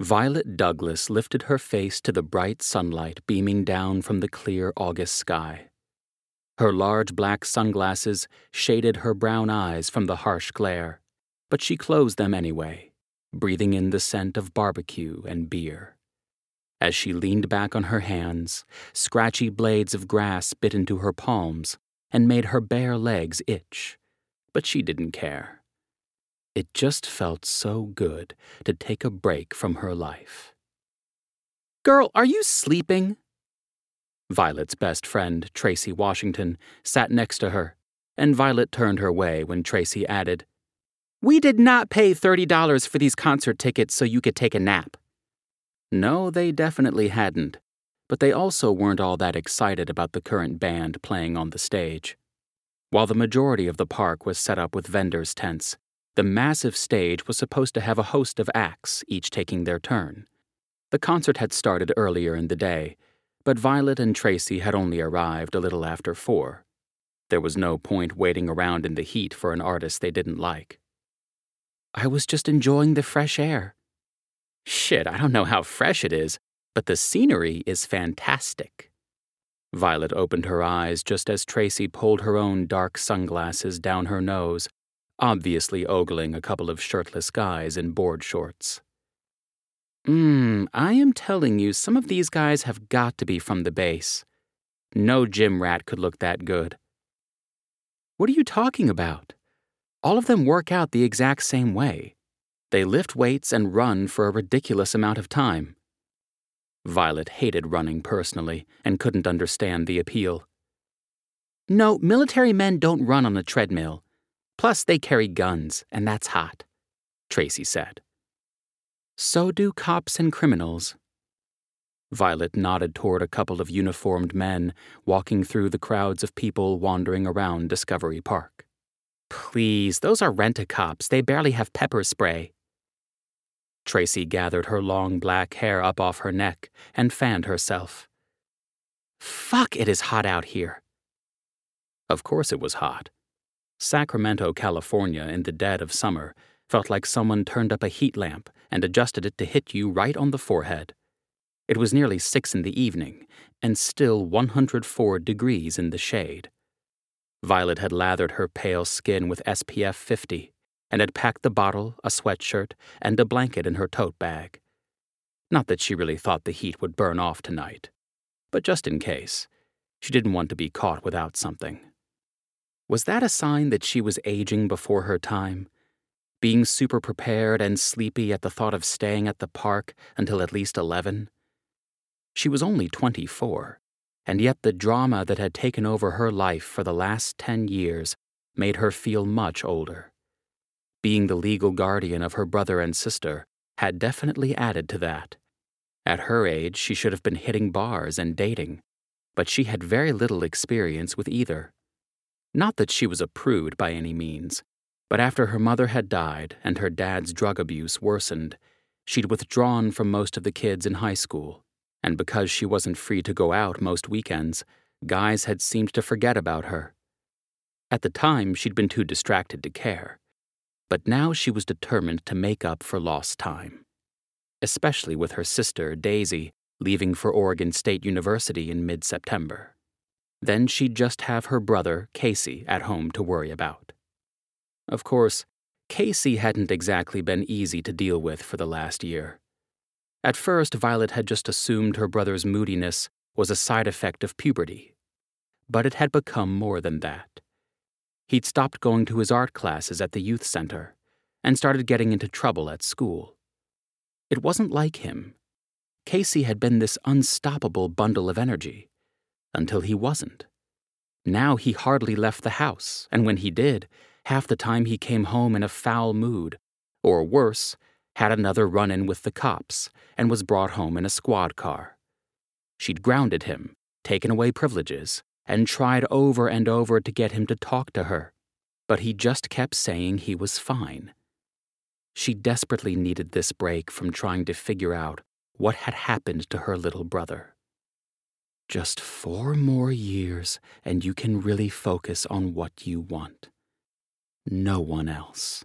Violet Douglas lifted her face to the bright sunlight beaming down from the clear August sky. Her large black sunglasses shaded her brown eyes from the harsh glare, but she closed them anyway, breathing in the scent of barbecue and beer. As she leaned back on her hands, scratchy blades of grass bit into her palms and made her bare legs itch, but she didn't care. It just felt so good to take a break from her life. Girl, are you sleeping? Violet's best friend, Tracy Washington, sat next to her, and Violet turned her way when Tracy added, We did not pay $30 for these concert tickets so you could take a nap. No, they definitely hadn't, but they also weren't all that excited about the current band playing on the stage. While the majority of the park was set up with vendors' tents, the massive stage was supposed to have a host of acts, each taking their turn. The concert had started earlier in the day, but Violet and Tracy had only arrived a little after four. There was no point waiting around in the heat for an artist they didn't like. I was just enjoying the fresh air. Shit, I don't know how fresh it is, but the scenery is fantastic. Violet opened her eyes just as Tracy pulled her own dark sunglasses down her nose obviously ogling a couple of shirtless guys in board shorts. Mmm, I am telling you, some of these guys have got to be from the base. No gym rat could look that good. What are you talking about? All of them work out the exact same way. They lift weights and run for a ridiculous amount of time. Violet hated running personally and couldn't understand the appeal. No, military men don't run on a treadmill. Plus, they carry guns, and that's hot, Tracy said. So do cops and criminals. Violet nodded toward a couple of uniformed men walking through the crowds of people wandering around Discovery Park. Please, those are rent a cops. They barely have pepper spray. Tracy gathered her long black hair up off her neck and fanned herself. Fuck, it is hot out here. Of course it was hot. Sacramento, California, in the dead of summer, felt like someone turned up a heat lamp and adjusted it to hit you right on the forehead. It was nearly six in the evening, and still 104 degrees in the shade. Violet had lathered her pale skin with SPF 50 and had packed the bottle, a sweatshirt, and a blanket in her tote bag. Not that she really thought the heat would burn off tonight, but just in case, she didn't want to be caught without something. Was that a sign that she was aging before her time? Being super prepared and sleepy at the thought of staying at the park until at least 11? She was only 24, and yet the drama that had taken over her life for the last 10 years made her feel much older. Being the legal guardian of her brother and sister had definitely added to that. At her age, she should have been hitting bars and dating, but she had very little experience with either. Not that she was a prude by any means, but after her mother had died and her dad's drug abuse worsened, she'd withdrawn from most of the kids in high school. And because she wasn't free to go out most weekends, guys had seemed to forget about her. At the time, she'd been too distracted to care. But now she was determined to make up for lost time. Especially with her sister, Daisy, leaving for Oregon State University in mid September. Then she'd just have her brother, Casey, at home to worry about. Of course, Casey hadn't exactly been easy to deal with for the last year. At first, Violet had just assumed her brother's moodiness was a side effect of puberty. But it had become more than that. He'd stopped going to his art classes at the youth center and started getting into trouble at school. It wasn't like him. Casey had been this unstoppable bundle of energy until he wasn't. Now he hardly left the house, and when he did, half the time he came home in a foul mood, or worse, had another run in with the cops and was brought home in a squad car. She'd grounded him, taken away privileges, and tried over and over to get him to talk to her, but he just kept saying he was fine. She desperately needed this break from trying to figure out what had happened to her little brother. Just four more years, and you can really focus on what you want. No one else.